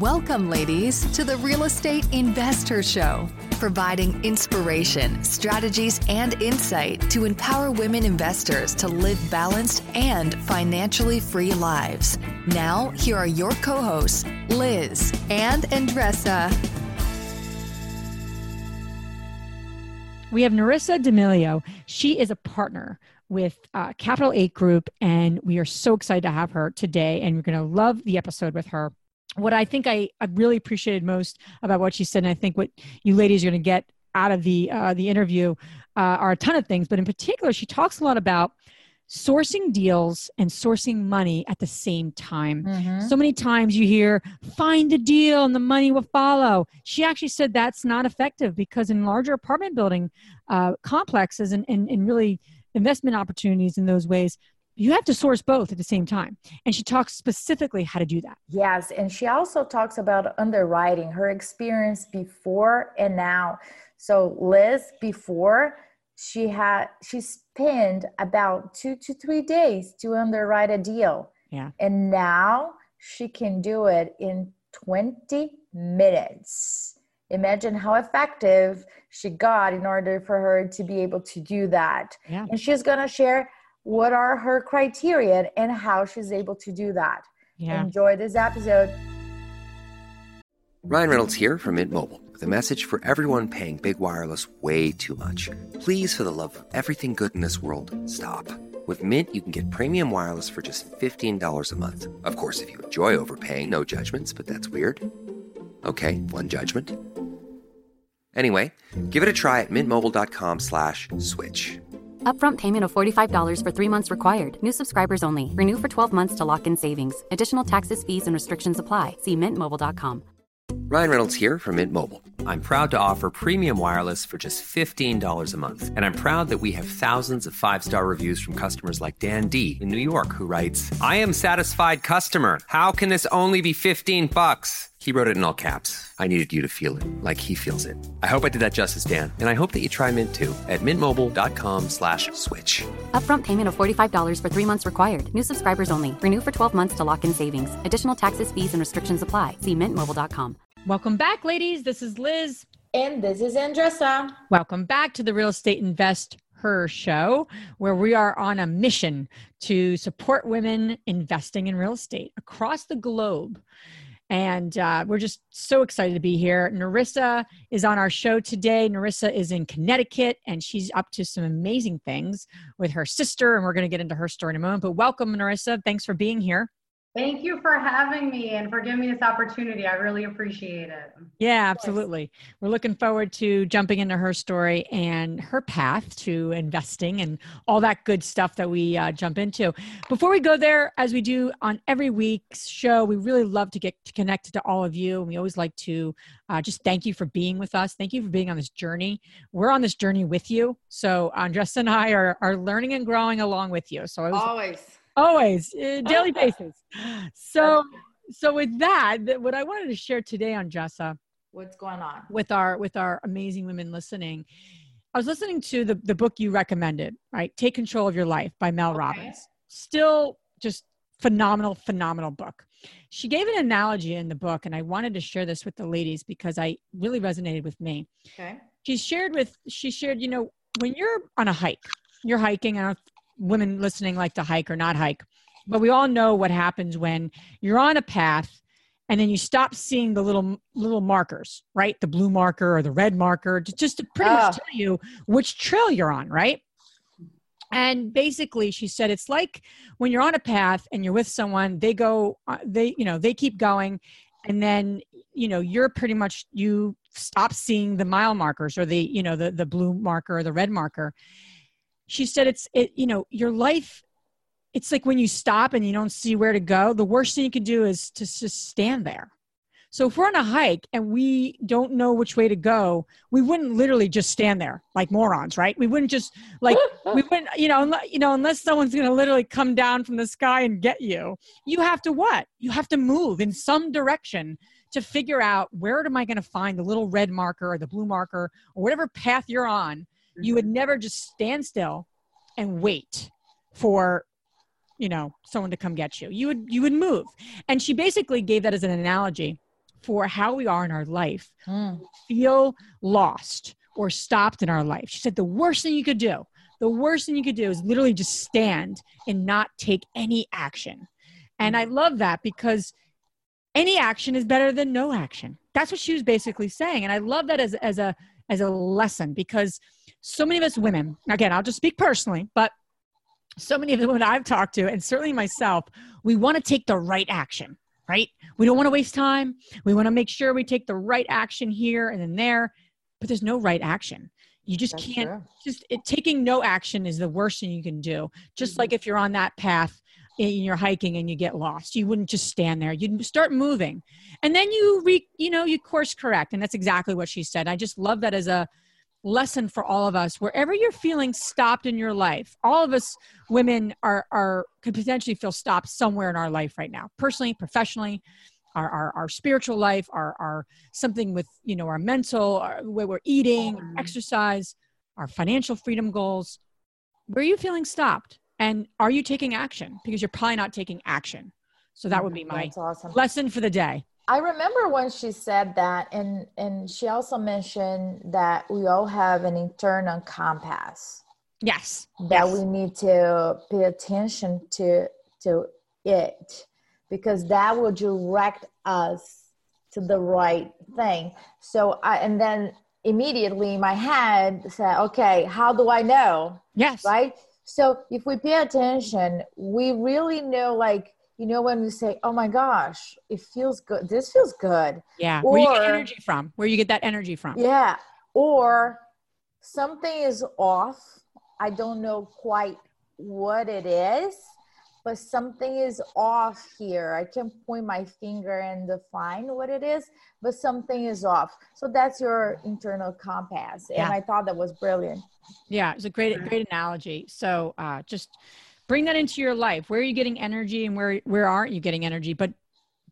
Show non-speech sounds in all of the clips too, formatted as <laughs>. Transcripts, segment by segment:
Welcome, ladies, to the Real Estate Investor Show, providing inspiration, strategies, and insight to empower women investors to live balanced and financially free lives. Now, here are your co hosts, Liz and Andresa. We have Nerissa DeMilia. She is a partner with uh, Capital Eight Group, and we are so excited to have her today. And we're going to love the episode with her. What I think I, I really appreciated most about what she said, and I think what you ladies are going to get out of the uh, the interview uh, are a ton of things, but in particular, she talks a lot about sourcing deals and sourcing money at the same time. Mm-hmm. So many times you hear, find a deal and the money will follow. She actually said that's not effective because in larger apartment building uh, complexes and, and, and really investment opportunities in those ways, you have to source both at the same time. And she talks specifically how to do that. Yes. And she also talks about underwriting, her experience before and now. So, Liz, before she had, she spent about two to three days to underwrite a deal. Yeah. And now she can do it in 20 minutes. Imagine how effective she got in order for her to be able to do that. Yeah. And she's going to share what are her criteria and how she's able to do that. Yeah. Enjoy this episode. Ryan Reynolds here from Mint Mobile with a message for everyone paying big wireless way too much. Please, for the love of everything good in this world, stop. With Mint, you can get premium wireless for just $15 a month. Of course, if you enjoy overpaying, no judgments, but that's weird. Okay, one judgment. Anyway, give it a try at mintmobile.com slash switch. Upfront payment of $45 for three months required. New subscribers only. Renew for 12 months to lock in savings. Additional taxes, fees, and restrictions apply. See mintmobile.com. Ryan Reynolds here from Mint Mobile. I'm proud to offer premium wireless for just $15 a month. And I'm proud that we have thousands of five star reviews from customers like Dan D in New York, who writes, I am satisfied customer. How can this only be 15 bucks? He wrote it in all caps. I needed you to feel it like he feels it. I hope I did that justice, Dan. And I hope that you try Mint too at mintmobile.com slash switch. Upfront payment of $45 for three months required. New subscribers only. Renew for 12 months to lock in savings. Additional taxes, fees, and restrictions apply. See mintmobile.com. Welcome back, ladies. This is Liz. And this is Andresa. Welcome back to the Real Estate Invest Her show, where we are on a mission to support women investing in real estate across the globe. And uh, we're just so excited to be here. Nerissa is on our show today. Nerissa is in Connecticut and she's up to some amazing things with her sister. And we're going to get into her story in a moment. But welcome, Nerissa. Thanks for being here. Thank you for having me and for giving me this opportunity. I really appreciate it. Yeah, absolutely. We're looking forward to jumping into her story and her path to investing and all that good stuff that we uh, jump into. Before we go there, as we do on every week's show, we really love to get connected to all of you. And we always like to uh, just thank you for being with us. Thank you for being on this journey. We're on this journey with you. So Andres and I are, are learning and growing along with you. So was, always always uh, <laughs> daily basis. So so with that what i wanted to share today on jessa what's going on? with our with our amazing women listening i was listening to the the book you recommended right? Take control of your life by mel okay. robbins. Still just phenomenal phenomenal book. She gave an analogy in the book and i wanted to share this with the ladies because i really resonated with me. Okay. She shared with she shared you know when you're on a hike you're hiking. I don't women listening like to hike or not hike, but we all know what happens when you're on a path and then you stop seeing the little little markers, right? The blue marker or the red marker, just to pretty much ah. tell you which trail you're on, right? And basically, she said it's like when you're on a path and you're with someone, they go, uh, they you know, they keep going, and then you know you're pretty much you stop seeing the mile markers or the you know the the blue marker or the red marker she said it's it you know your life it's like when you stop and you don't see where to go the worst thing you can do is to just stand there. So if we're on a hike and we don't know which way to go we wouldn't literally just stand there like morons right? We wouldn't just like <laughs> we wouldn't you know unless, you know unless someone's going to literally come down from the sky and get you you have to what? You have to move in some direction to figure out where am i going to find the little red marker or the blue marker or whatever path you're on you would never just stand still and wait for you know someone to come get you you would you would move and she basically gave that as an analogy for how we are in our life mm. feel lost or stopped in our life. She said the worst thing you could do, the worst thing you could do is literally just stand and not take any action. And I love that because any action is better than no action. That's what she was basically saying. And I love that as, as a as a lesson because so many of us women, again, I'll just speak personally, but so many of the women I've talked to, and certainly myself, we want to take the right action, right? We don't want to waste time. We want to make sure we take the right action here and then there, but there's no right action. You just That's can't, true. just it, taking no action is the worst thing you can do. Just mm-hmm. like if you're on that path you're hiking and you get lost, you wouldn't just stand there. You'd start moving. And then you re, you know, you course correct. And that's exactly what she said. I just love that as a, lesson for all of us wherever you're feeling stopped in your life all of us women are are could potentially feel stopped somewhere in our life right now personally professionally our, our, our spiritual life our, our something with you know our mental our, where we're eating exercise our financial freedom goals where are you feeling stopped and are you taking action because you're probably not taking action so that would be my awesome. lesson for the day I remember when she said that, and and she also mentioned that we all have an internal compass. Yes. That yes. we need to pay attention to to it because that will direct us to the right thing. So I and then immediately my head said, okay, how do I know? Yes. Right. So if we pay attention, we really know like you know when we say oh my gosh it feels good this feels good yeah or, where you get energy from where you get that energy from. Yeah or something is off i don't know quite what it is but something is off here. I can point my finger and define what it is but something is off. So that's your internal compass. And yeah. i thought that was brilliant. Yeah it's a great great analogy. So uh, just bring that into your life. Where are you getting energy and where where aren't you getting energy? But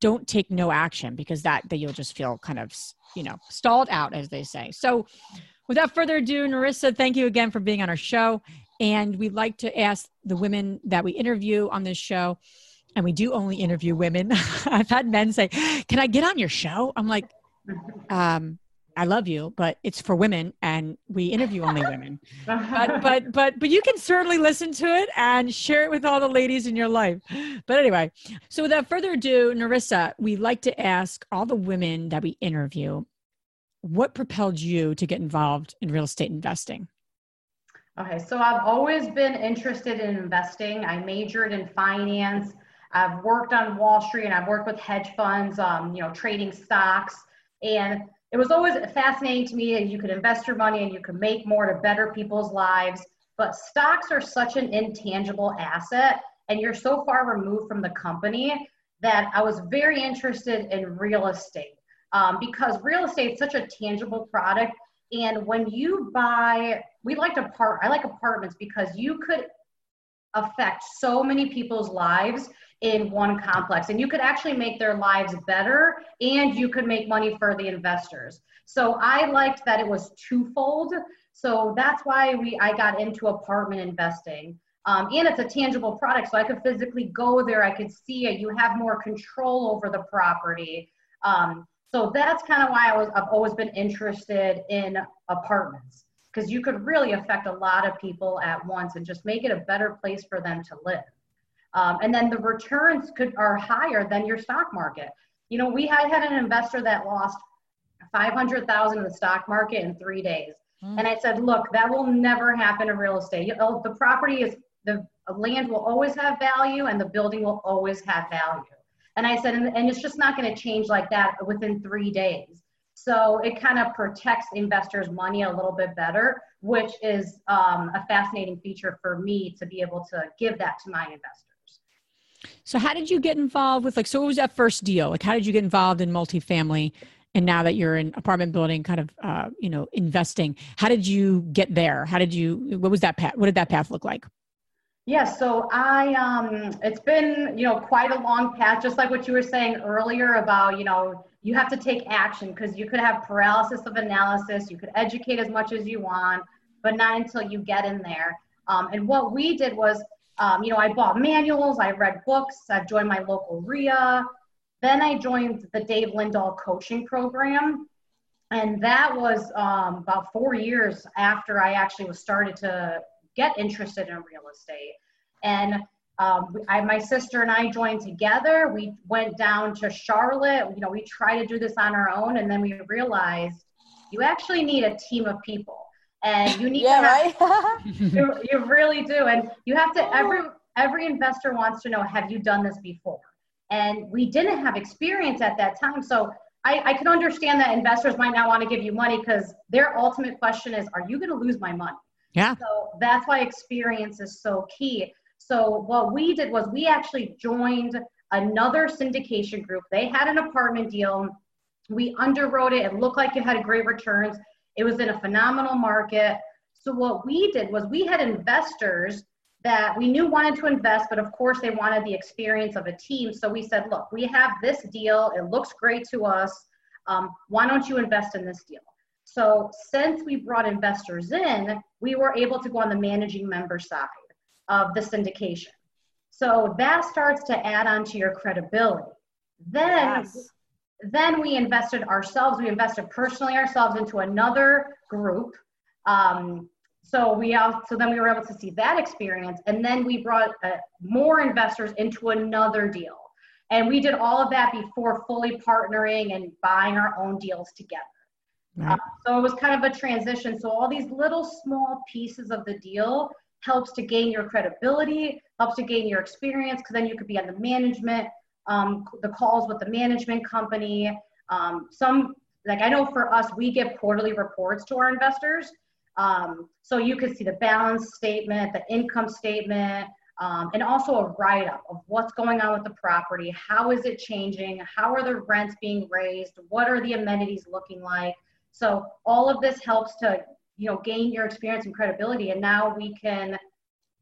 don't take no action because that that you'll just feel kind of you know stalled out as they say. So without further ado Nerissa thank you again for being on our show and we'd like to ask the women that we interview on this show and we do only interview women <laughs> i've had men say can i get on your show i'm like um I love you, but it's for women and we interview only women. but <laughs> but but but you can certainly listen to it and share it with all the ladies in your life. But anyway, so without further ado, Nerissa, we like to ask all the women that we interview, what propelled you to get involved in real estate investing? Okay, so I've always been interested in investing. I majored in finance. I've worked on Wall Street and I've worked with hedge funds, um, you know, trading stocks. And it was always fascinating to me that you could invest your money and you could make more to better people's lives but stocks are such an intangible asset and you're so far removed from the company that i was very interested in real estate um, because real estate is such a tangible product and when you buy we like to part i like apartments because you could affect so many people's lives in one complex. And you could actually make their lives better and you could make money for the investors. So i liked that it was twofold. So that's why we i got into apartment investing. Um, and it's a tangible product so i could physically go there. I could see it. You have more control over the property. Um, so that's kind of why i was i've always been interested in apartments because you could really affect a lot of people at once and just make it a better place for them to live um, and then the returns could are higher than your stock market. You know, we had had an investor that lost 500,000 in the stock market in three days. Mm. And I said, look, that will never happen in real estate. You know, the property is, the land will always have value and the building will always have value. And I said, and, and it's just not going to change like that within three days. So it kind of protects investors' money a little bit better, which is um, a fascinating feature for me to be able to give that to my investors. So how did you get involved with like so what was that first deal? Like how did you get involved in multifamily and now that you're in apartment building kind of uh, you know investing, how did you get there? How did you what was that path what did that path look like? Yeah, so I um it's been, you know, quite a long path just like what you were saying earlier about, you know, you have to take action because you could have paralysis of analysis, you could educate as much as you want, but not until you get in there. Um, and what we did was um, you know, I bought manuals, I read books, I've joined my local REIA, then I joined the Dave Lindahl coaching program. And that was um, about four years after I actually was started to get interested in real estate. And um, I, my sister and I joined together. We went down to Charlotte. You know, we tried to do this on our own, and then we realized you actually need a team of people, and you need yeah, to have, right? <laughs> you, you really do, and you have to. Every every investor wants to know, have you done this before? And we didn't have experience at that time, so I, I can understand that investors might not want to give you money because their ultimate question is, are you going to lose my money? Yeah. So that's why experience is so key. So what we did was we actually joined another syndication group. They had an apartment deal. We underwrote it. It looked like it had great returns. It was in a phenomenal market. So what we did was we had investors that we knew wanted to invest, but of course they wanted the experience of a team. So we said, look, we have this deal. It looks great to us. Um, why don't you invest in this deal? So since we brought investors in, we were able to go on the managing member side of the syndication. So that starts to add on to your credibility. Then, yes. then we invested ourselves, we invested personally ourselves into another group. Um, so we so then we were able to see that experience, and then we brought uh, more investors into another deal, and we did all of that before fully partnering and buying our own deals together. Right. Uh, so it was kind of a transition. So all these little small pieces of the deal helps to gain your credibility, helps to gain your experience, because then you could be on the management, um, the calls with the management company. Um, some, like I know for us, we give quarterly reports to our investors. Um, so you could see the balance statement, the income statement, um, and also a write up of what's going on with the property. How is it changing? How are the rents being raised? What are the amenities looking like? So all of this helps to you know gain your experience and credibility. And now we can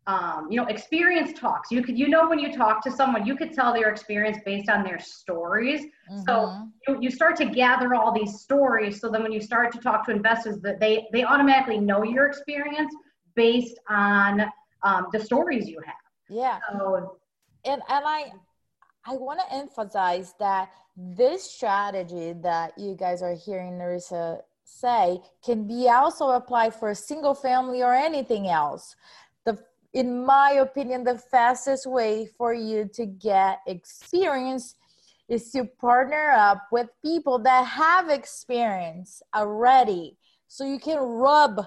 um, you know experience talks. You could you know when you talk to someone you could tell their experience based on their stories. Mm-hmm. so you, you start to gather all these stories. So then when you start to talk to investors that they they automatically know your experience based on um, the stories you have. Yeah. So, and and i i want to emphasize that this strategy that you guys are hearing Nerissa say can be also applied for a single family or anything else. The in my opinion, the fastest way for you to get experience is to partner up with people that have experience already so you can rub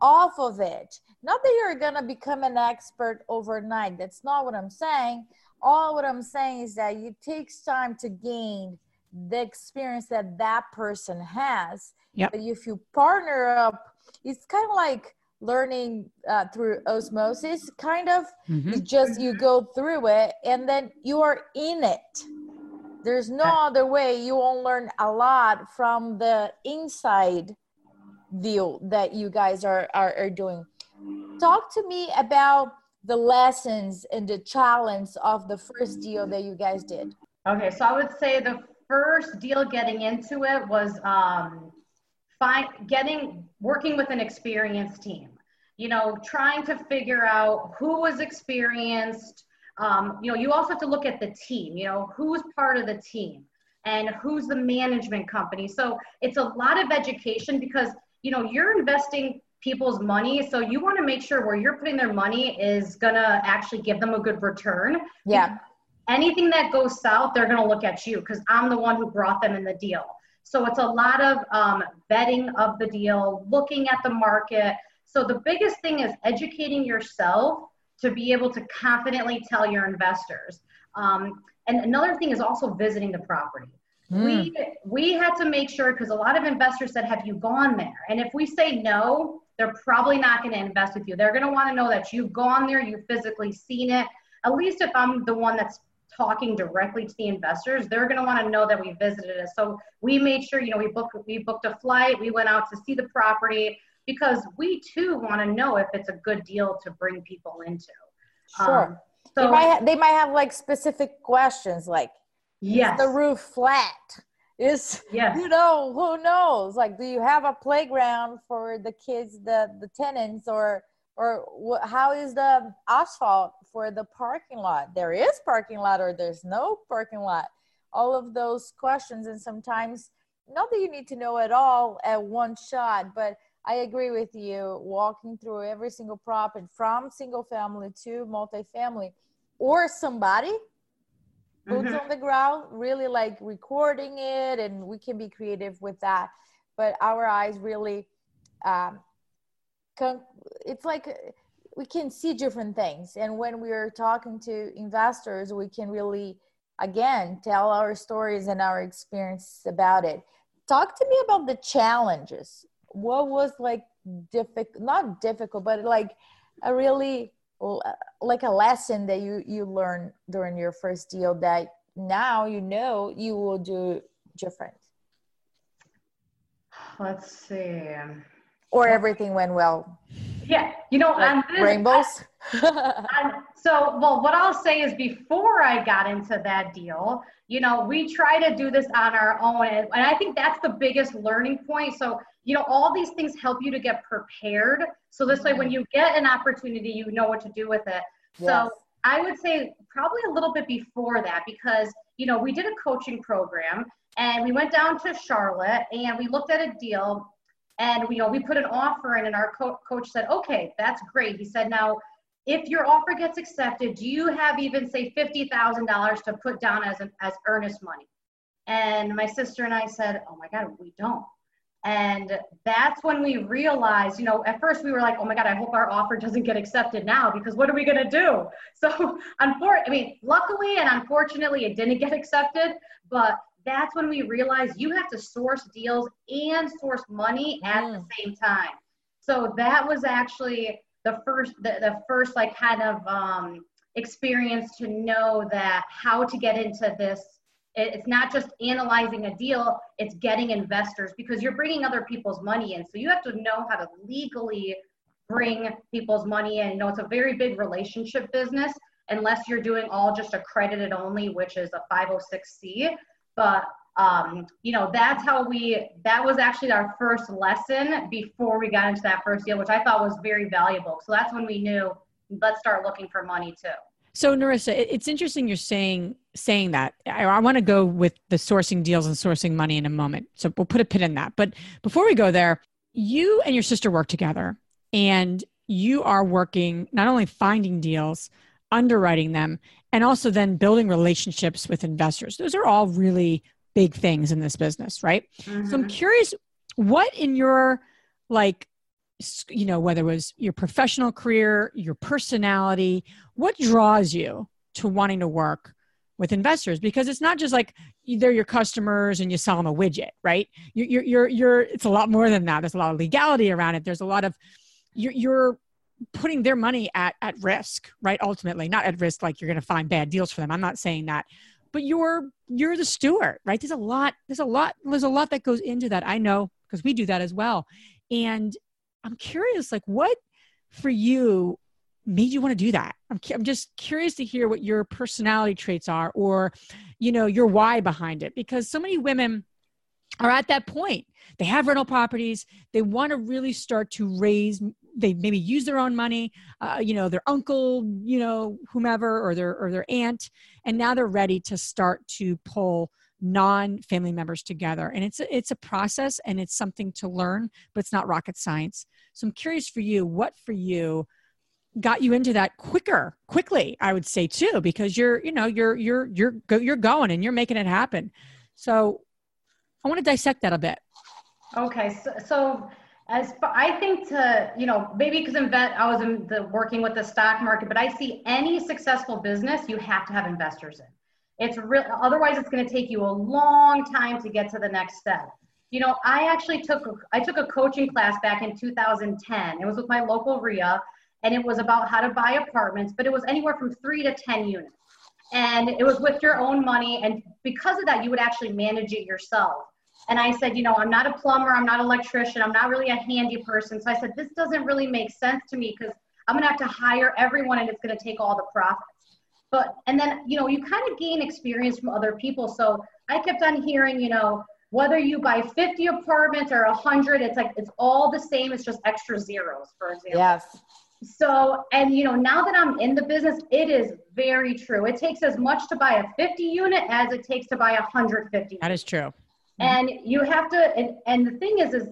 off of it. Not that you're going to become an expert overnight. That's not what I'm saying. All what I'm saying is that it takes time to gain the experience that that person has Yep. But if you partner up, it's kind of like learning uh, through osmosis, kind of. Mm-hmm. You just you go through it, and then you are in it. There's no other way. You won't learn a lot from the inside view that you guys are, are, are doing. Talk to me about the lessons and the challenge of the first deal that you guys did. Okay, so I would say the first deal getting into it was um, find getting working with an experienced team you know trying to figure out who was experienced um, you know you also have to look at the team you know who's part of the team and who's the management company so it's a lot of education because you know you're investing people's money so you want to make sure where you're putting their money is going to actually give them a good return yeah anything that goes south they're going to look at you because i'm the one who brought them in the deal so it's a lot of um, vetting of the deal, looking at the market. So the biggest thing is educating yourself to be able to confidently tell your investors. Um, and another thing is also visiting the property. Mm. We we had to make sure because a lot of investors said, "Have you gone there?" And if we say no, they're probably not going to invest with you. They're going to want to know that you've gone there, you've physically seen it. At least if I'm the one that's talking directly to the investors, they're going to want to know that we visited it. So we made sure, you know, we booked we booked a flight, we went out to see the property because we too want to know if it's a good deal to bring people into. Sure. Um, so they might, ha- they might have like specific questions like, yes, the roof flat? Is you know who knows? Like, do you have a playground for the kids, the the tenants, or or wh- how is the asphalt for the parking lot? There is parking lot or there's no parking lot. All of those questions and sometimes not that you need to know it all at one shot but i agree with you walking through every single property from single family to multifamily or somebody boots mm-hmm. on the ground really like recording it and we can be creative with that. But our eyes really um, it's like we can see different things. And when we're talking to investors we can really again tell our stories and our experiences about it. Talk to me about the challenges. What was like difficult not difficult but like a really like a lesson that you you learned during your first deal that now you know you will do different let's see or everything went well yeah, you know, like this, rainbows. <laughs> I, so, well, what I'll say is before I got into that deal, you know, we try to do this on our own, and, and I think that's the biggest learning point. So, you know, all these things help you to get prepared. So this way, when mm-hmm. you get an opportunity, you know what to do with it. Yes. So I would say probably a little bit before that because you know we did a coaching program and we went down to Charlotte and we looked at a deal and we, you know, we put an offer in, and our co- coach said, "Okay, that's great." He said, "Now, if your offer gets accepted, do you have even say fifty thousand dollars to put down as an, as earnest money?" And my sister and I said, "Oh my God, we don't." And that's when we realized, you know, at first we were like, oh my God, I hope our offer doesn't get accepted now because what are we going to do? <laughs> So, unfortunately, I mean, luckily and unfortunately, it didn't get accepted. But that's when we realized you have to source deals and source money at mm. the same time. So that was actually the first, the, the first like kind of um, experience to know that how to get into this. It's not just analyzing a deal, it's getting investors because you're bringing other people's money in. So you have to know how to legally bring people's money in. You know, it's a very big relationship business unless you're doing all just accredited only, which is a 506c but um, you know that's how we that was actually our first lesson before we got into that first deal which i thought was very valuable so that's when we knew let's start looking for money too so Nerissa it's interesting you're saying saying that i, I want to go with the sourcing deals and sourcing money in a moment so we'll put a pin in that but before we go there you and your sister work together and you are working not only finding deals underwriting them and also then building relationships with investors. Those are all really big things in this business, right? Mm-hmm. So I'm mm-hmm. curious what in your like you know whether it was your professional career, your personality, what draws you to wanting to work with investors? Because it's not just like they're your customers and you sell them a widget, right? You're, you're, you're, it's a lot more than that. There's a lot of legality around it. There's a lot of, you're, you're putting their money at at risk right? Ultimately not at risk like you're going to find bad deals for them. I'm not saying that. But you're you're the steward right? There's a lot there's a lot there's a lot that goes into that. I know because we do that as well. And i'm curious like what for you made you want to do that? I'm, I'm just curious to hear what your personality traits are or you know your why behind it because so many women are at that point. They have rental properties. They want to really start to raise they maybe use their own money uh, you know their uncle you know whomever or their or their aunt and now they're ready to start to pull non-family members together. And it's a, it's a process and it's something to learn but it's not rocket science. So i'm curious for you what for you got you into that quicker quickly i would say too because you're you know you're you're you're you're going and you're making it happen. So i want to dissect that a bit. Okay so, so as I think to you know maybe because invest I was in the working with the stock market, but I see any successful business you have to have investors in. It's real. Otherwise, it's going to take you a long time to get to the next step. You know, I actually took I took a coaching class back in 2010. It was with my local REIA, and it was about how to buy apartments, but it was anywhere from three to ten units, and it was with your own money. And because of that, you would actually manage it yourself. And I said, you know, I'm not a plumber, I'm not an electrician, I'm not really a handy person. So I said, this doesn't really make sense to me because I'm gonna have to hire everyone and it's gonna take all the profits. But and then you know, you kind of gain experience from other people. So I kept on hearing, you know, whether you buy 50 apartments or 100, it's like it's all the same. It's just extra zeros, for example. Yes. so, and you know, now that I'm in the business, it is very true. It takes as much to buy a 50 unit as it takes to buy a 150. That is true. Mm-hmm. And you have to, and, and the thing is, is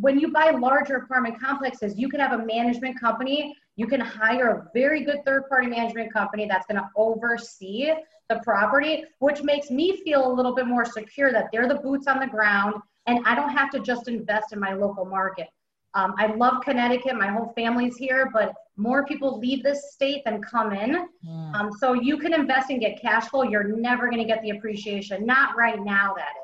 when you buy larger apartment complexes, you can have a management company. You can hire a very good third party management company that's going to oversee the property, which makes me feel a little bit more secure that they're the boots on the ground and I don't have to just invest in my local market. Um, I love Connecticut. My whole family's here, but more people leave this state than come in. Mm. Um, so you can invest and get cash flow. You're never going to get the appreciation. Not right now, that is.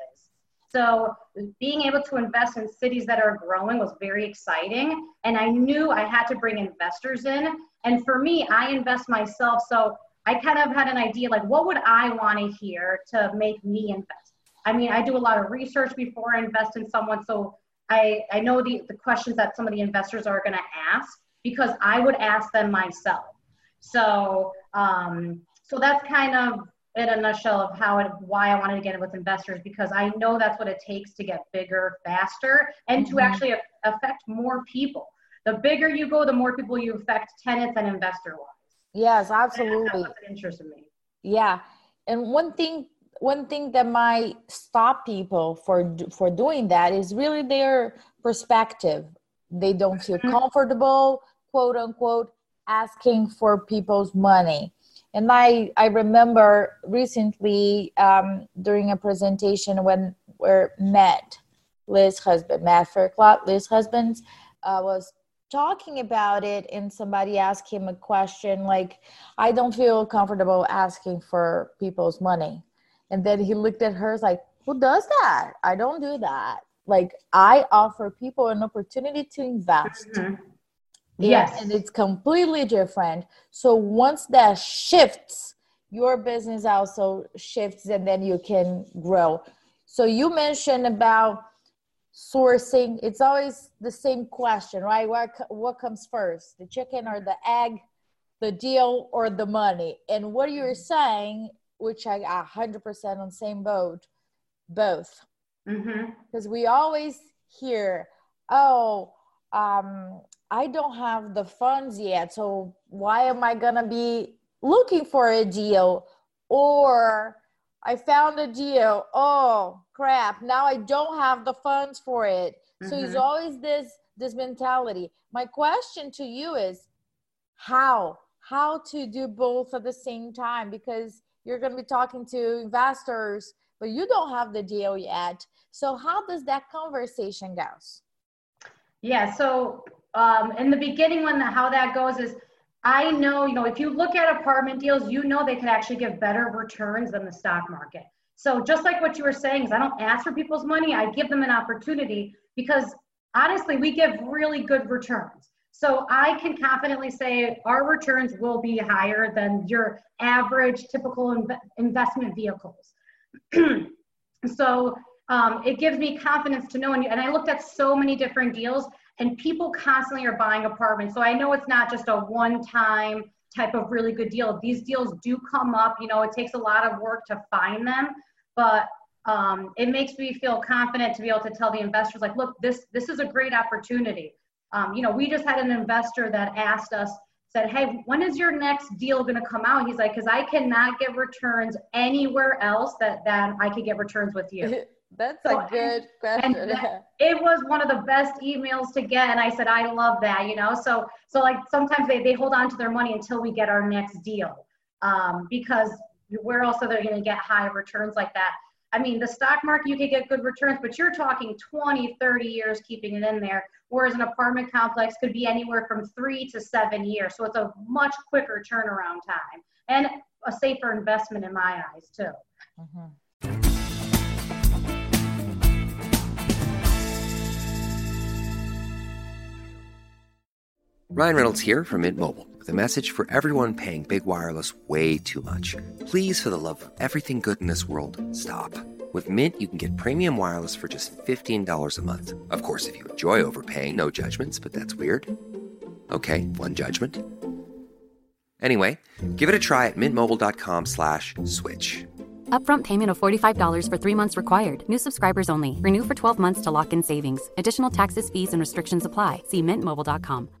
So being able to invest in cities that are growing was very exciting. And I knew I had to bring investors in. And for me, I invest myself. So I kind of had an idea like, what would I want to hear to make me invest? I mean, I do a lot of research before I invest in someone. So I, I know the, the questions that some of the investors are going to ask because I would ask them myself. So, um, so that's kind of in a nutshell of how and why I wanted to get it with investors because I know that's what it takes to get bigger faster and mm-hmm. to actually affect more people. The bigger you go, the more people you affect, tenants and investor wise. Yes, absolutely. That's interested me. Yeah, and one thing one thing that might stop people for for doing that is really their perspective they don't feel mm-hmm. comfortable quote unquote asking for people's money and i i remember recently um, during a presentation when where matt liz husband matt faircloth liz husband uh, was talking about it and somebody asked him a question like i don't feel comfortable asking for people's money and then he looked at her like, who does that? I don't do that. Like I offer people an opportunity to invest. Mm-hmm. Yes. And it's completely different. So once that shifts, your business also shifts and then you can grow. So you mentioned about sourcing. It's always the same question, right? What what comes first, the chicken or the egg, the deal or the money? And what you're saying which I a hundred percent on same boat, both. Because mm-hmm. we always hear, oh, um, I don't have the funds yet, so why am I gonna be looking for a deal? Or I found a deal. Oh crap! Now I don't have the funds for it. Mm-hmm. So it's always this this mentality. My question to you is, how how to do both at the same time? Because you're going to be talking to investors but you don't have the deal yet so how does that conversation goes yeah so um, in the beginning when the, how that goes is i know you know if you look at apartment deals you know they could actually give better returns than the stock market so just like what you were saying is i don't ask for people's money i give them an opportunity because honestly we give really good returns so I can confidently say our returns will be higher than your average typical inv- investment vehicles. <clears throat> so um, it gives me confidence to know. And, and I looked at so many different deals, and people constantly are buying apartments. So I know it's not just a one time type of really good deal. These deals do come up. You know, it takes a lot of work to find them, but um, it makes me feel confident to be able to tell the investors, like, look, this this is a great opportunity. Um, you know, we just had an investor that asked us, said, Hey, when is your next deal going to come out? He's like, Because I cannot get returns anywhere else that, that I could get returns with you. <laughs> That's so, a good question. <laughs> it was one of the best emails to get. And I said, I love that, you know? So, so like sometimes they, they hold on to their money until we get our next deal. Um, because where else are they going to get high returns like that? I mean, the stock market, you could get good returns, but you're talking 20, 30 years keeping it in there, whereas an apartment complex could be anywhere from three to seven years. So it's a much quicker turnaround time and a safer investment in my eyes, too. Mm-hmm. Ryan Reynolds here from Mint Mobile with a message for everyone paying big wireless way too much. Please, for the love of everything good in this world, stop. With Mint, you can get premium wireless for just $15 a month. Of course, if you enjoy overpaying, no judgments, but that's weird. Okay, one judgment. Anyway, give it a try at mintmobile.com slash switch. Upfront payment of $45 for three months required. New subscribers only. Renew for 12 months to lock in savings. Additional taxes, fees, and restrictions apply. See mintmobile.com.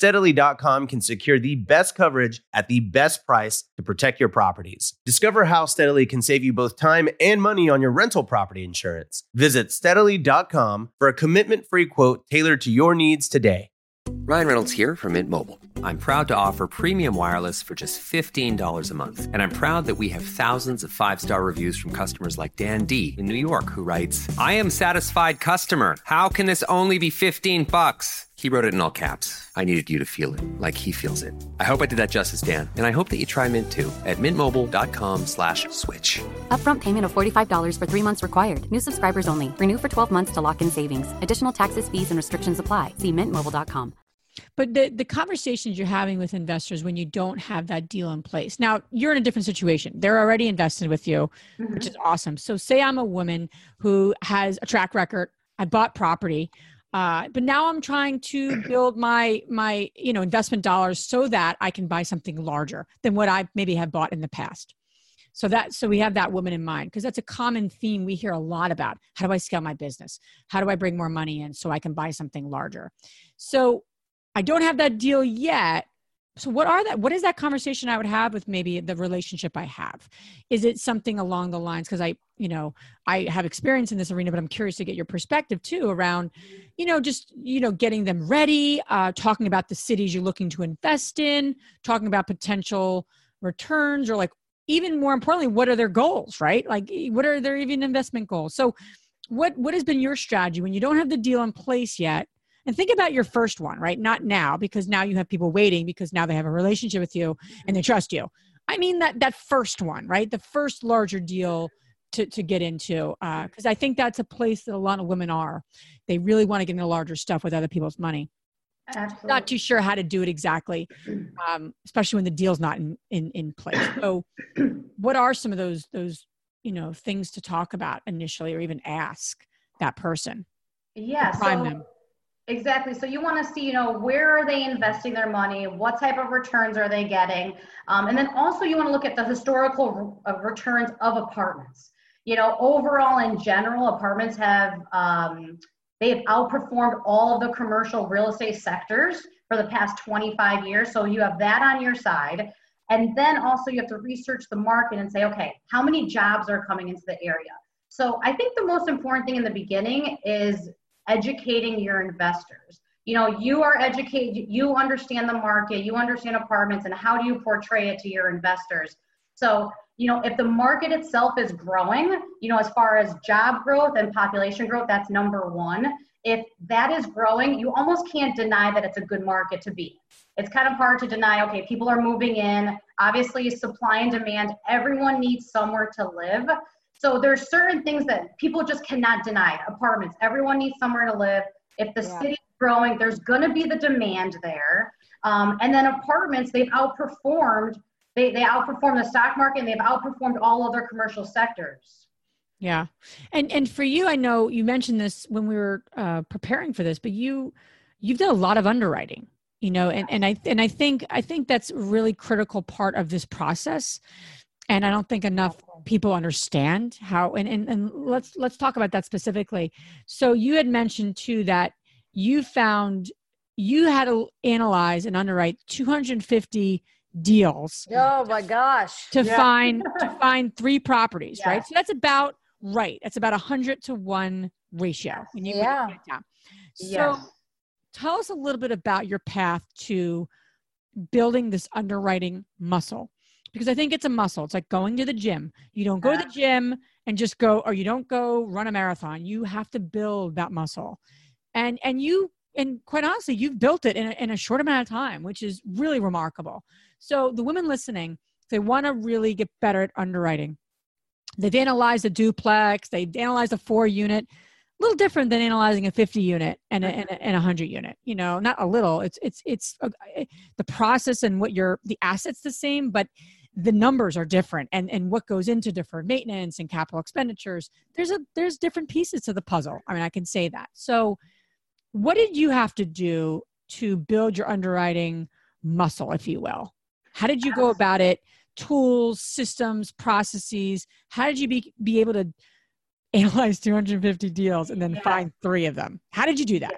steadily.com can secure the best coverage at the best price to protect your properties. Discover how Steadily can save you both time and money on your rental property insurance. Visit steadily.com for a commitment free quote tailored to your needs today. Ryan Reynolds here from Mint Mobile. I'm proud to offer premium wireless for just $15 a month. And I'm proud that we have thousands of five star reviews from customers like Dan D in New York, who writes, I am satisfied customer. How can this only be 15 bucks? He wrote it in all caps. I needed you to feel it like he feels it. I hope I did that justice, Dan. And I hope that you try Mint too at mintmobile.com slash switch. Upfront payment of $45 for three months required. New subscribers only. Renew for 12 months to lock in savings. Additional taxes, fees, and restrictions apply. See mintmobile.com. But the, the conversations you're having with investors when you don't have that deal in place. Now, you're in a different situation. They're already invested with you, mm-hmm. which is awesome. So, say I'm a woman who has a track record. I bought property. Uh, but now I'm trying to build my my you know investment dollars so that I can buy something larger than what I maybe have bought in the past. So that so we have that woman in mind because that's a common theme we hear a lot about. How do I scale my business? How do I bring more money in so I can buy something larger? So I don't have that deal yet. So what are that? What is that conversation I would have with maybe the relationship I have? Is it something along the lines? Because I, you know, I have experience in this arena, but I'm curious to get your perspective too around, you know, just you know, getting them ready, uh, talking about the cities you're looking to invest in, talking about potential returns, or like even more importantly, what are their goals, right? Like, what are their even investment goals? So, what what has been your strategy when you don't have the deal in place yet? And think about your first one, right? Not now, because now you have people waiting because now they have a relationship with you and they trust you. I mean that that first one, right? The first larger deal to, to get into because uh, I think that's a place that a lot of women are. They really want to get into larger stuff with other people's money. Absolutely. Not too sure how to do it exactly, um, especially when the deal's not in, in, in place. So, <coughs> what are some of those those you know things to talk about initially, or even ask that person? Yeah, so them? Exactly. So you want to see, you know, where are they investing their money? What type of returns are they getting? Um, and then also you want to look at the historical uh, returns of apartments. You know, overall in general, apartments have um, they have outperformed all of the commercial real estate sectors for the past 25 years. So you have that on your side. And then also you have to research the market and say, okay, how many jobs are coming into the area? So I think the most important thing in the beginning is educating your investors. You know you are educated you understand the market you understand apartments and how do you portray it to your investors? So you know if the market itself is growing you know as far as job growth and population growth that's number one. If that is growing you almost can't deny that it's a good market to be it's kind of hard to deny okay people are moving in. Obviously supply and demand everyone needs somewhere to live so there's certain things that people just cannot deny. Apartments, everyone needs somewhere to live. If the yeah. city's growing, there's going to be the demand there. Um, and then apartments, they've outperformed. They they outperformed the stock market, and they've outperformed all other commercial sectors. Yeah, and and for you, I know you mentioned this when we were uh, preparing for this, but you you've done a lot of underwriting you know and, and i and i think i think that's a really critical part of this process and i don't think enough people understand how and, and and let's let's talk about that specifically. So you had mentioned too that you found you had to analyze and underwrite 250 deals oh my gosh. to yeah. find <laughs> to find three properties right? So that's about right. That's about a hundred to one ratio when you yeah. so yes. tell us a little bit about your path to building this underwriting muscle because I think it's a muscle. It's like going to the gym. You don't go to the gym and just go, or you don't go run a marathon. You have to build that muscle. And and you and quite honestly, you've built it in a, in a short amount of time, which is really remarkable. So the women listening, they want to really get better at underwriting. They've analyzed a duplex, they've analyzed a four unit, a little different than analyzing a 50 unit and a, and a, and a 100 unit you know not a little it's it's it's a, eh, the process and what you're the assets the same but the numbers are different and and what goes into deferred maintenance and capital expenditures there's a there's different pieces to the puzzle. I mean i can say that. So what did you have to do to build your underwriting muscle if you will? How did you go about it? Tools systems processes how did you be, be able to analyze 250 deals and then yeah. find three of them? How did you do that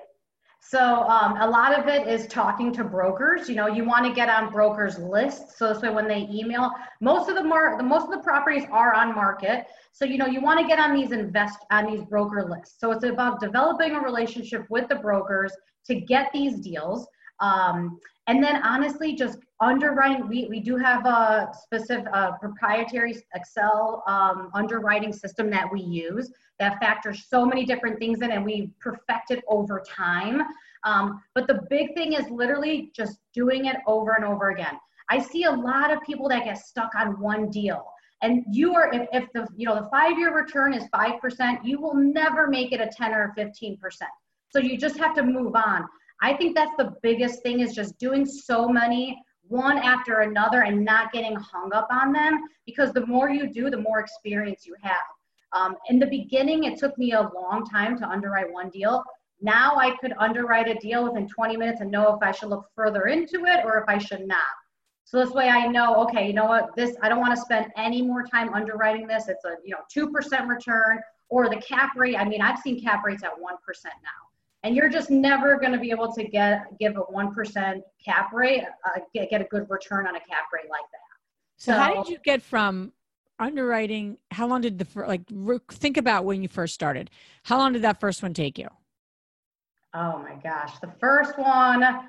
so um, a lot of it is talking to brokers. You know, you want to get on brokers' lists. So this way, when they email, most of the more the most of the properties are on market. So you know, you want to get on these invest on these broker lists. So it's about developing a relationship with the brokers to get these deals. Um, and then honestly, just underwriting. We, we do have a specific proprietary Excel um, underwriting system that we use that factors so many different things in, and we perfect it over time. Um, but the big thing is literally just doing it over and over again. I see a lot of people that get stuck on one deal. And you are, if, if the, you know, the five-year return is 5%, you will never make it a 10 or 15%. So you just have to move on. I think that's the biggest thing is just doing so many one after another and not getting hung up on them because the more you do, the more experience you have. Um, in the beginning, it took me a long time to underwrite one deal. Now I could underwrite a deal within 20 minutes and know if I should look further into it or if I should not. So this way I know, okay, you know what, this, I don't want to spend any more time underwriting this. It's a, you know, 2% return or the cap rate. I mean, I've seen cap rates at 1% now and you're just never going to be able to get give a 1% cap rate uh, get, get a good return on a cap rate like that. So, so how did you get from underwriting how long did the like think about when you first started? How long did that first one take you? Oh my gosh the first one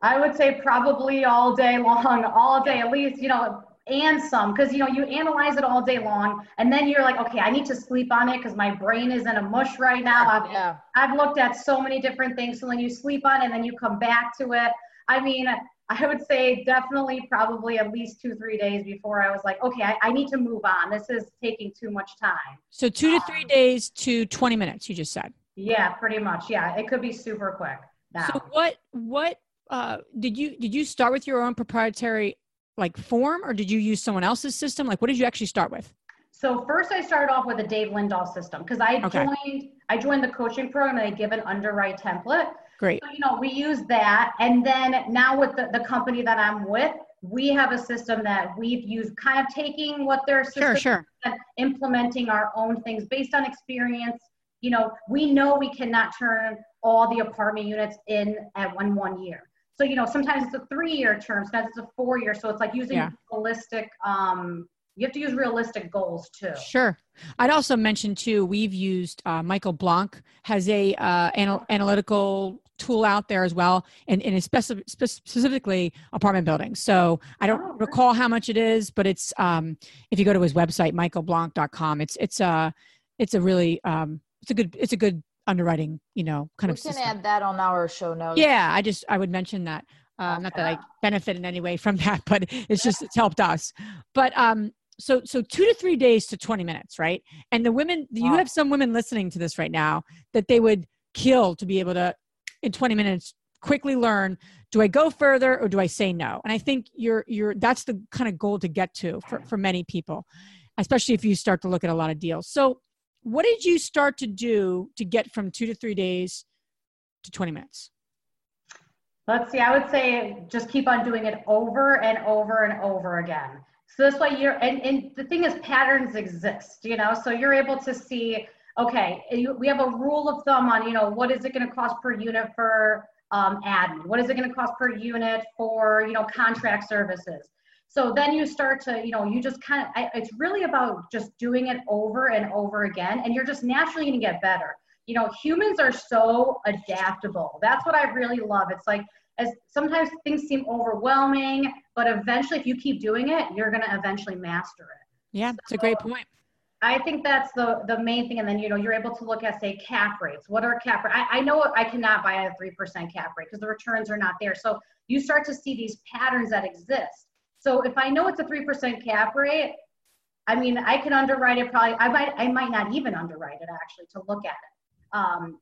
i would say probably all day <laughs> long all day at least you know and some because you know you analyze it all day long and then you're like okay i need to sleep on it because my brain is in a mush right now. I've, yeah. I've looked at so many different things. So then you sleep on it and then you come back to it. I mean i would say definitely probably at least two three days before i was like okay i, I need to move on. This is taking too much time. So two to three um, days to 20 minutes you just said? Yeah pretty much. Yeah it could be super quick now. so what what uh, did you did you start with your own proprietary like form or did you use someone else's system? Like what did you actually start with? So first I started off with a Dave Lindahl system because I okay. joined I joined the coaching program and they give an underwrite template. Great. So, you know, we use that. And then now with the, the company that I'm with, we have a system that we've used kind of taking what their system sure, sure. and implementing our own things based on experience. You know, we know we cannot turn all the apartment units in at one one year. So, you know, sometimes it's a three year term, sometimes it's a four year. So it's like using yeah. realistic, um, you have to use realistic goals too. Sure. I'd also mention too, we've used uh, Michael Blank has a uh, anal- analytical tool out there as well, and, and it's specific, specifically apartment buildings. So I don't oh, recall how much it is, but it's um, if you go to his website, michaelblank.com, it's it's a uh, it's a really um, it's a good it's a good underwriting, you know, kind we of. We can system. add that on our show notes. Yeah, I just I would mention that. Uh, Not that I benefit in any way from <laughs> that, but it's just it's helped us. But um, so so two to three days to 20 minutes right and the women wow. you have some women listening to this right now that they would kill to be able to in 20 minutes quickly learn do i go further or do i say no and i think you're you're that's the kind of goal to get to for, for many people especially if you start to look at a lot of deals so what did you start to do to get from two to three days to 20 minutes? Let's see, I would say just keep on doing it over and over and over again. So this way you're, and, and the thing is patterns exist, you know, so you're able to see, okay, we have a rule of thumb on, you know, what is it going to cost per unit for um, admin? What is it going to cost per unit for, you know, contract services? So then you start to, you know, you just kind of, it's really about just doing it over and over again, and you're just naturally going to get better. You know, humans are so adaptable. That's what I really love. It's like, as sometimes things seem overwhelming, but eventually, if you keep doing it, you're going to eventually master it. Yeah, it's a great point. I think that's the the main thing, and then you know you're able to look at say cap rates. What are cap rates? I, I know I cannot buy a three percent cap rate because the returns are not there. So you start to see these patterns that exist. So if I know it's a three percent cap rate, I mean I can underwrite it. Probably I might I might not even underwrite it actually to look at it. Um,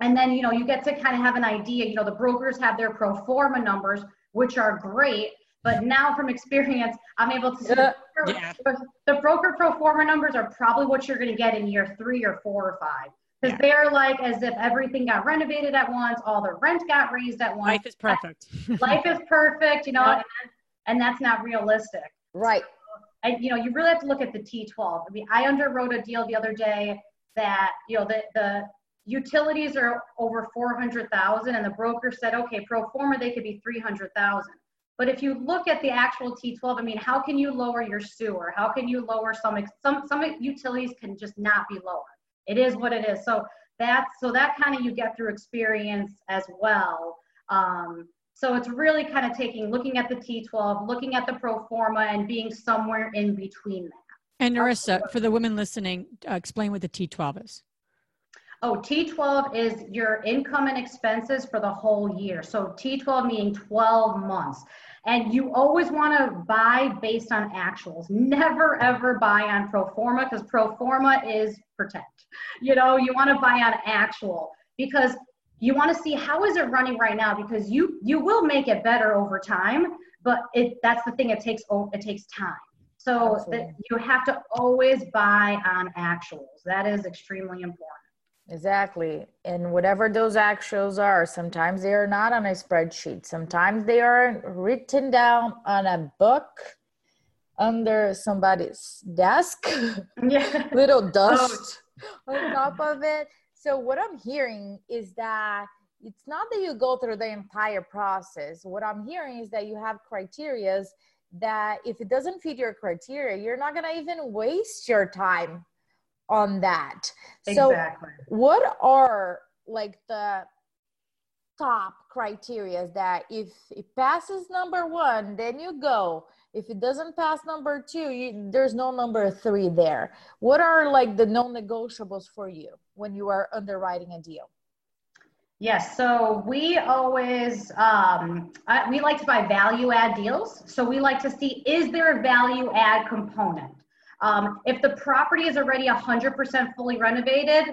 and then you know you get to kind of have an idea. You know the brokers have their pro forma numbers, which are great but now from experience, I'm able to see the, yeah. the broker pro forma numbers are probably what you're going to get in year three or four or five. Because they're like as if everything got renovated at once, all the rent got raised at once. Life is perfect. Life is perfect, you know, Yeah. and, and that's not realistic. Right. And you know, you really have to look at the T12. I mean, I underwrote a deal the other day that you know the the utilities are over 400,000, and the broker said, okay, pro forma they could be 300,000. But if you look at the actual T12, I mean, how can you lower your sewer? How can you lower some some some utilities can just not be lower. It is what it is. So that's so that kind of you get through experience as well. Um, so it's really kind of taking looking at the T12, looking at the pro forma, and being somewhere in between that. And Nerissa, for the women listening, uh, explain what the T12 is. Oh, T12 is your income and expenses for the whole year. So T12 meaning 12 months. And you always want to buy based on actuals. Never ever buy on pro forma because pro forma is pretend. You know, you want to buy on actual because you want to see how is it running right now because you you will make it better over time, but it that's the thing it takes oh, it takes time. So that you have to always buy on actuals. That is extremely important. Exactly. And whatever those actuals are, sometimes they are not on a spreadsheet. Sometimes they are written down on a book under somebody's desk, Yeah. <laughs> little oh. dust on top of it. So, what I'm hearing is that it's not that you go through the entire process. What I'm hearing is that you have criterias that if it doesn't fit your criteria, you're not going to even waste your time on that. Exactly. So, what are like the top criteria that if it passes number one then you go if it doesn't pass number two you, there's no number three there what are like the non-negotiables for you when you are underwriting a deal Yes, so we always um, I, we like to buy value add deals. So we like to see is there a value add component. Um, if the property is already 100% fully renovated,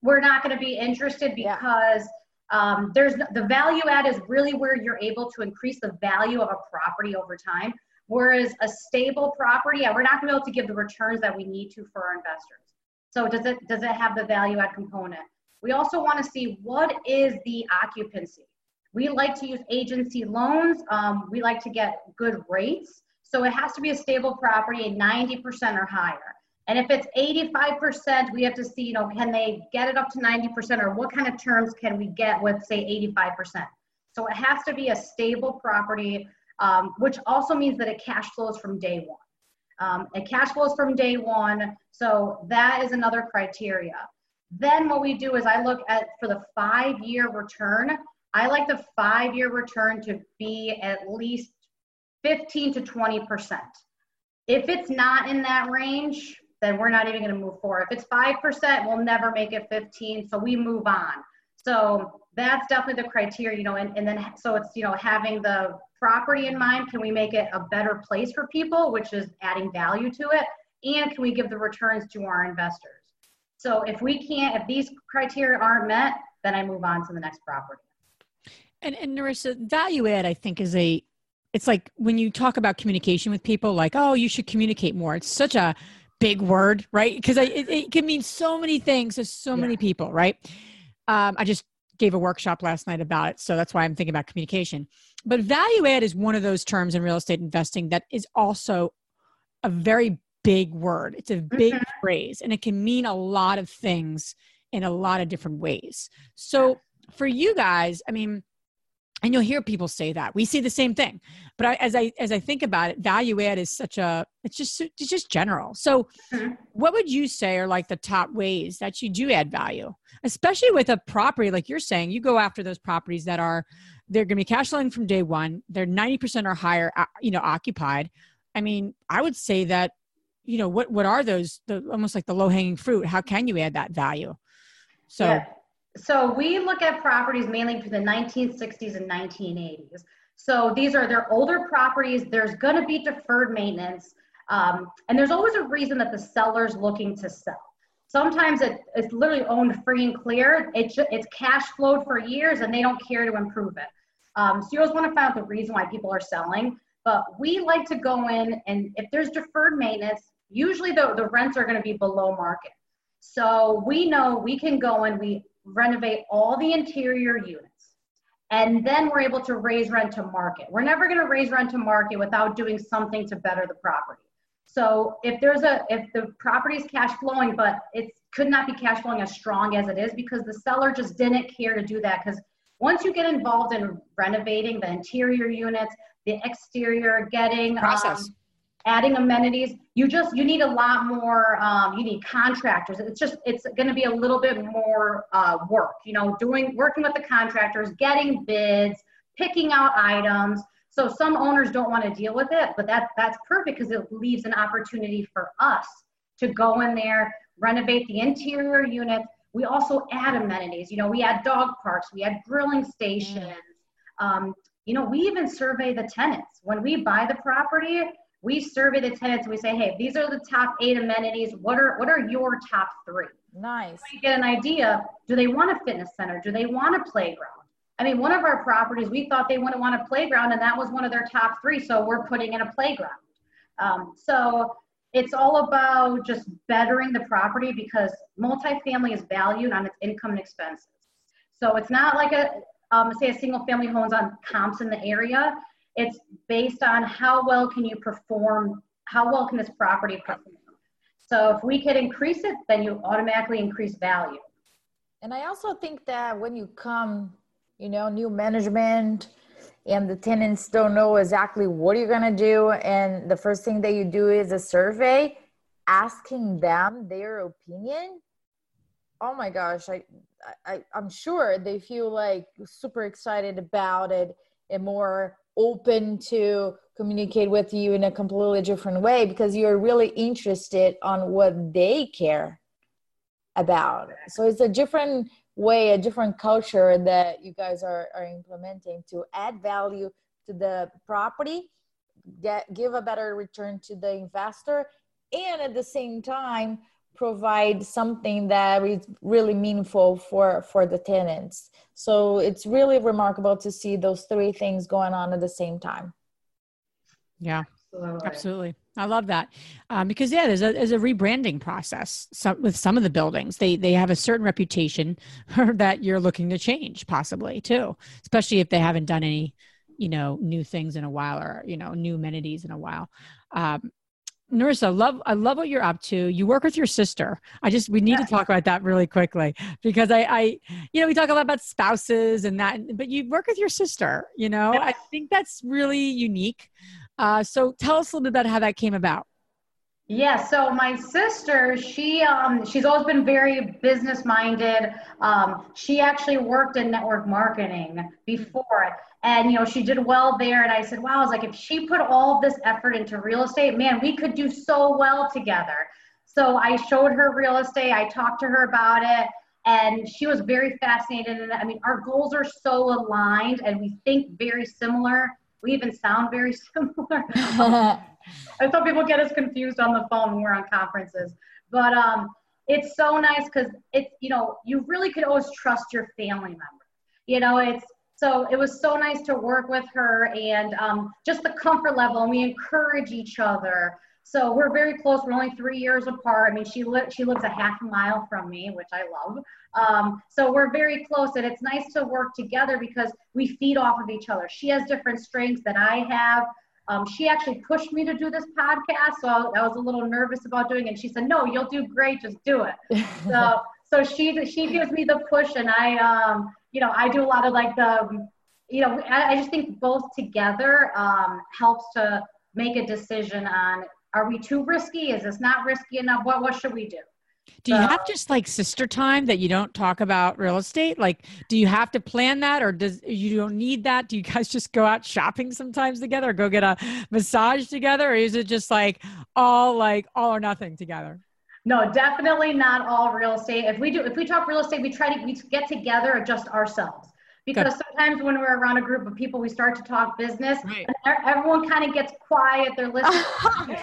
we're not going to be interested Yeah. because um, there's the value add is really where you're able to increase the value of a property over time. Whereas a stable property, we're not going to be able to give the returns that we need to for our investors. So does it does it have the value add component? We also want to see what is the occupancy. We like to use agency loans. Um, we like to get good rates. So it has to be a stable property at 90% or higher. And if it's 85%, we have to see, you know, can they get it up to 90% or what kind of terms can we get with, say, 85%? So it has to be a stable property, um, which also means that it cash flows from day one. Um, it cash flows from day one. So that is another criteria. Then what we do is I look at for the five year return, I like the five year return to be at least 15 to 20%. If it's not in that range, then we're not even going to move forward. If it's 5%, we'll never make it 15, so we move on. So that's definitely the criteria, you know, and, and then so it's, you know, having the property in mind, can we make it a better place for people, which is adding value to it? And can we give the returns to our investors? So if we can't, if these criteria aren't met, then I move on to the next property. And, and Nerissa, value add, I think, is a, it's like when you talk about communication with people, like, oh, you should communicate more. It's such a big word, right? Because it, it can mean so many things to so many people, right? Um, I just gave a workshop last night about it. So that's why I'm thinking about communication. But value add is one of those terms in real estate investing that is also a very big word. It's a big phrase and it can mean a lot of things in a lot of different ways. So for you guys, I mean, and you'll hear people say that. We see the same thing. But I, as i as i think about it value add is such a it's just it's just general. So Mhm. what would you say are like the top ways that you do add value especially with a property like you're saying you go after those properties that are they're going to be cash flowing from day one they're 90% or higher uh, you know occupied. I mean i would say that you know what what are those the almost like the low hanging fruit? How can you add that value? So yeah. So we look at properties mainly from the 1960s and 1980s so these are their older properties. There's going to be deferred maintenance um, and there's always a reason that the seller's looking to sell. Sometimes it, it's literally owned free and clear. It, it's cash flowed for years and they don't care to improve it. Um, so you always want to find out the reason why people are selling but we like to go in and if there's deferred maintenance usually the, the rents are going to be below market. So we know we can go and we renovate all the interior units. And then we're able to raise rent to market. We're never going to raise rent to market without doing something to better the property. So if there's a if the property is cash flowing, but it could not be cash flowing as strong as it is because the seller just didn't care to do that. Because once you get involved in renovating the interior units, the exterior, getting process. Um, adding amenities. You just you need a lot more um, you need contractors. It's just it's going to be a little bit more uh, work you know doing working with the contractors getting bids picking out items. So some owners don't want to deal with it but that that's perfect because it leaves an opportunity for us to go in there renovate the interior units. We also add amenities you know we add dog parks we add grilling stations. Um, you know we even survey the tenants. When we buy the property we survey the tenants and we say, hey, these are the top eight amenities. What are what are your top three? Nice. So you get an idea. Do they want a fitness center? Do they want a playground? I mean, one of our properties, we thought they wouldn't want a playground, and that was one of their top three. So we're putting in a playground. Um, so it's all about just bettering the property because multifamily is valued on its income and expenses. So it's not like a um, say a single family homes on comps in the area. It's based on how well can you perform, how well can this property perform. So if we could increase it, then you automatically increase value. And I also think that when you come, you know, new management and the tenants don't know exactly what you're going to do, and the first thing that you do is a survey asking them their opinion. Oh my gosh, I, I I'm sure they feel like super excited about it and more open to communicate with you in a completely different way because you're really interested on what they care about. So it's a different way a different culture that you guys are, are implementing to add value to the property get give a better return to the investor and at the same time provide something that is really meaningful for for the tenants. So it's really remarkable to see those three things going on at the same time. Yeah absolutely, absolutely. i love that um, because yeah there's a, there's a rebranding process so, with some of the buildings. They they have a certain reputation <laughs> that you're looking to change possibly too especially if they haven't done any you know new things in a while or you know new amenities in a while. Um, Nerissa, love I love what you're up to. You work with your sister. I just we need to talk about that really quickly because I, I you know we talk a lot about spouses and that, but you work with your sister. You know, I think that's really unique. Uh, so tell us a little bit about how that came about. Yeah, so my sister, she um, she's always been very business minded. Um, she actually worked in network marketing before, and you know she did well there. And I said, wow, I was like, if she put all this effort into real estate, man, we could do so well together. So I showed her real estate. I talked to her about it, and she was very fascinated. And I mean, our goals are so aligned, and we think very similar. We even sound very <laughs> similar. <laughs> I thought people get us confused on the phone when we're on conferences. But um, it's so nice because it's, you know, you really could always trust your family member. You know, it's, so it was so nice to work with her and um, just the comfort level and we encourage each other. So we're very close. We're only three years apart. I mean, she li- she lives a half a mile from me, which I love. Um, so we're very close, and it's nice to work together because we feed off of each other. She has different strengths that I have. Um, she actually pushed me to do this podcast, so I, was a little nervous about doing it. And she said, "No, you'll do great. Just do it." <laughs> so, so she she gives me the push, and I, um, you know, I do a lot of like the, you know, I, I just think both together um, helps to make a decision on: Are we too risky? Is this not risky enough? What what should we do? Do you have just like sister time that you don't talk about real estate? Like, do you have to plan that, or does you don't need that? Do you guys just go out shopping sometimes together, or go get a massage together, or is it just like all like all or nothing together? No, definitely not all real estate. If we do, if we talk real estate, we try to we get together just ourselves because Good. sometimes when we're around a group of people, we start to talk business. Right. And everyone kind of gets quiet. They're listening. <laughs>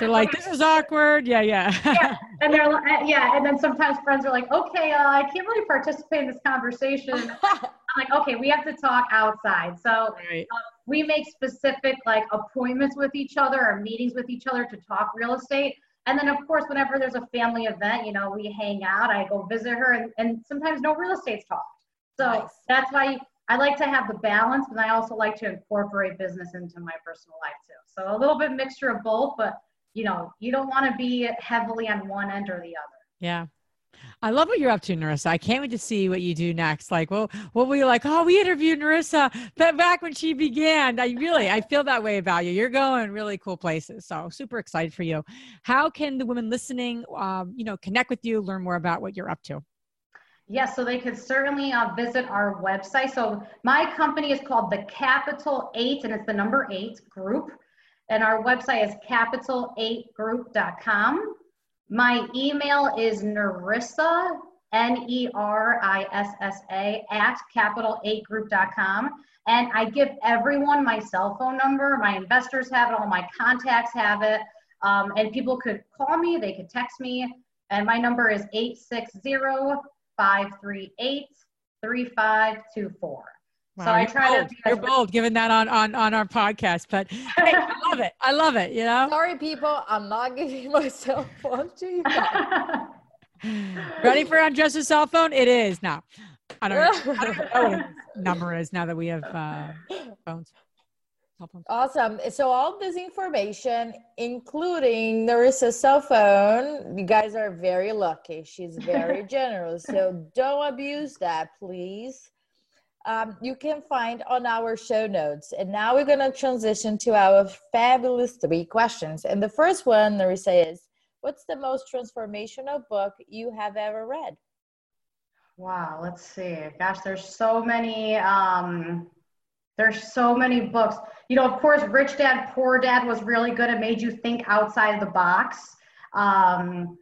they're like, "This is awkward." Yeah, yeah. yeah, <laughs> and they're like, yeah, and then sometimes friends are like, "Okay, uh, I can't really participate in this conversation." <laughs> I'm like, "Okay, we have to talk outside." So right. uh, we make specific like appointments with each other or meetings with each other to talk real estate and then, of course, whenever there's a family event, you know, we hang out. I go visit her, and, and sometimes no real estate's talked. So nice. that's why I like to have the balance, but I also like to incorporate business into my personal life too. So a little bit mixture of both, but you know, you don't want to be heavily on one end or the other. Yeah. I love what you're up to, Nerissa. I can't wait to see what you do next. Like, well, what were you like? Oh, we interviewed Nerissa back when she began. I really, I feel that way about you. You're going really cool places. So super excited for you. How can the women listening, um, you know, connect with you, learn more about what you're up to? Yes, so they could certainly uh, visit our website. So my company is called the Capital Eight, and it's the number eight group. And our website is capital8group.com. My email is Nerissa, N E R I S S A, at capital8group.com. And I give everyone my cell phone number. My investors have it, all my contacts have it. Um, and people could call me, they could text me. And my number is 860 538 3524. Wow, so I try bold. to. You're bold, giving that on on on our podcast, but <laughs> hey, I love it. I love it. You know. Sorry, people, I'm not giving <laughs> my cell phone to you. <laughs> Ready for Andresa's cell phone? It is now. I don't, know, I don't know what number is now that we have uh, phones. Awesome. So all this information, including Nerissa's cell phone, you guys are very lucky. She's very generous. So don't abuse that, please um, you can find on our show notes. And now we're going to transition to our fabulous three questions. And the first one, Nerissa, is What's the most transformational book you have ever read? Wow, let's see. Gosh, there's so many. Um, there's so many books. You know, of course, Rich Dad Poor Dad was really good. It made you think outside the box. Um,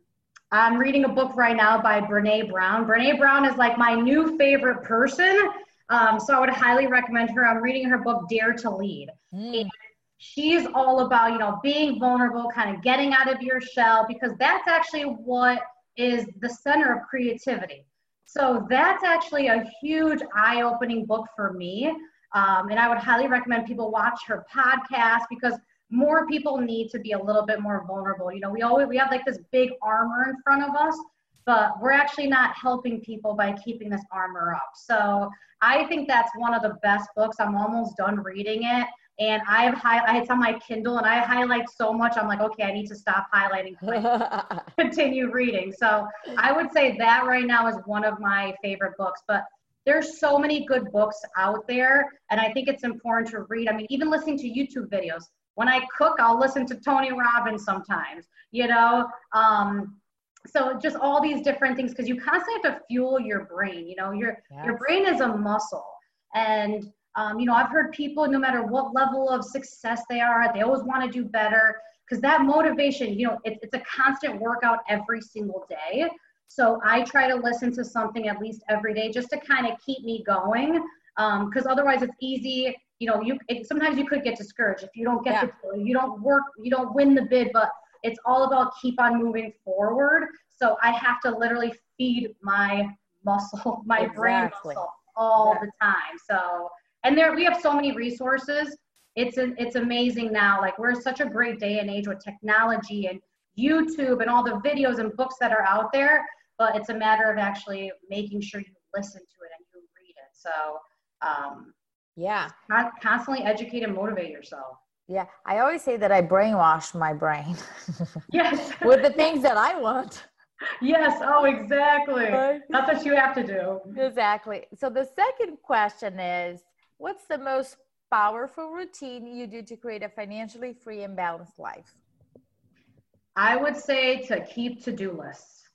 I'm reading a book right now by Brene Brown. Brene Brown is like my new favorite person um, so I would highly recommend her. I'm reading her book, Dare to Lead. Mm. And she's all about, you know, being vulnerable, kind of getting out of your shell, because that's actually what is the center of creativity. So that's actually a huge eye opening book for me. Um, and I would highly recommend people watch her podcast because more people need to be a little bit more vulnerable. You know, we always we have like this big armor in front of us, but we're actually not helping people by keeping this armor up. So I think that's one of the best books. I'm almost done reading it. And I have high, it's on my Kindle and I highlight so much. I'm like, okay, I need to stop highlighting, <laughs> <laughs> continue reading. So I would say that right now is one of my favorite books. But there's so many good books out there. And I think it's important to read. I mean, even listening to YouTube videos. When I cook, I'll listen to Tony Robbins sometimes, you know. Um, so just all these different things because you constantly have to fuel your brain you know your yes. your brain is a muscle and um, you know i've heard people no matter what level of success they are at they always want to do better because that motivation you know it, it's a constant workout every single day so i try to listen to something at least every day just to kind of keep me going because um, otherwise it's easy you know you it, sometimes you could get discouraged if you don't get yeah. the you don't work you don't win the bid but it's all about keep on moving forward. So I have to literally feed my muscle, <laughs> my exactly. brain muscle all yeah. the time. So, and there we have so many resources. It's an, it's amazing now. Like we're such a great day and age with technology and YouTube and all the videos and books that are out there. But it's a matter of actually making sure you listen to it and you read it. So, um, yeah, constantly educate and motivate yourself. Yeah, I always say that I brainwash my brain. <laughs> Yes. with the things that I want. Yes, oh, exactly. Right? That's what you have to do. Exactly. So the second question is what's the most powerful routine you do to create a financially free and balanced life? I would say to keep to do lists.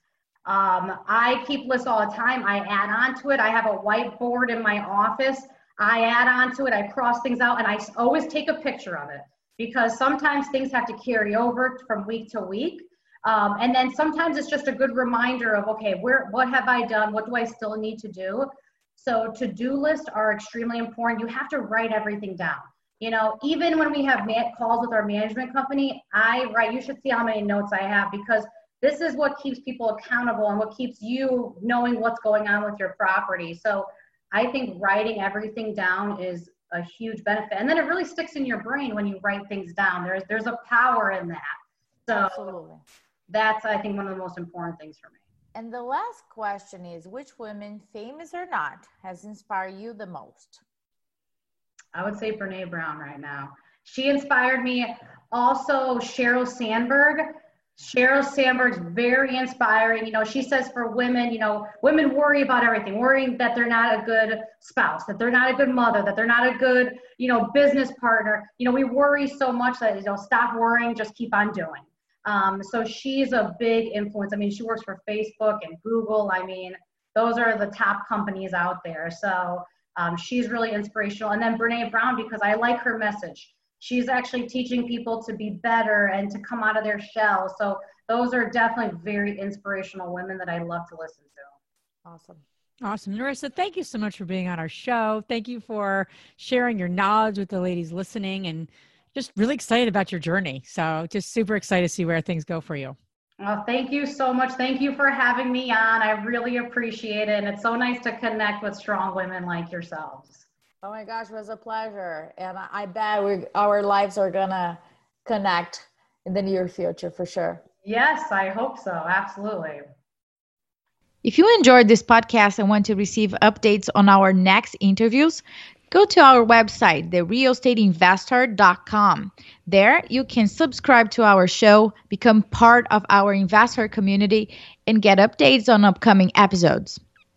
Um, I keep lists all the time. I add on to it. I have a whiteboard in my office. I add on to it. I cross things out and I always take a picture of it because sometimes things have to carry over from week to week. Um, and then sometimes it's just a good reminder of, okay, where, what have I done? What do I still need to do? So to-do lists are extremely important. You have to write everything down. You know, even when we have calls with our management company, I write, you should see how many notes I have because this is what keeps people accountable and what keeps you knowing what's going on with your property. So I think writing everything down is a huge benefit. And then it really sticks in your brain when you write things down. There's there's a power in that. So Absolutely. that's I think one of the most important things for me. And the last question is which women, famous or not, has inspired you the most? I would say Brene Brown right now. She inspired me. Also, Sheryl Sandberg. Sheryl Sandberg's very inspiring. You know, she says for women, you know, women worry about everything, worrying that they're not a good spouse, that they're not a good mother, that they're not a good, you know, business partner. You know, we worry so much that, you know, stop worrying, just keep on doing. Um, so she's a big influence. I mean, she works for Facebook and Google. I mean, those are the top companies out there. So um, she's really inspirational. And then Brene Brown, because I like her message she's actually teaching people to be better and to come out of their shell. So those are definitely very inspirational women that I love to listen to. Awesome. Awesome. Nerissa, thank you so much for being on our show. Thank you for sharing your knowledge with the ladies listening and just really excited about your journey. So just super excited to see where things go for you. Well, thank you so much. Thank you for having me on. I really appreciate it. And it's so nice to connect with strong women like yourselves. Oh my gosh, it was a pleasure. And I bet we our lives are going to connect in the near future for sure. Yes, I hope so. Absolutely. If you enjoyed this podcast and want to receive updates on our next interviews, go to our website, therealestateinvesther.com. There, you can subscribe to our show, become part of our investor community, and get updates on upcoming episodes.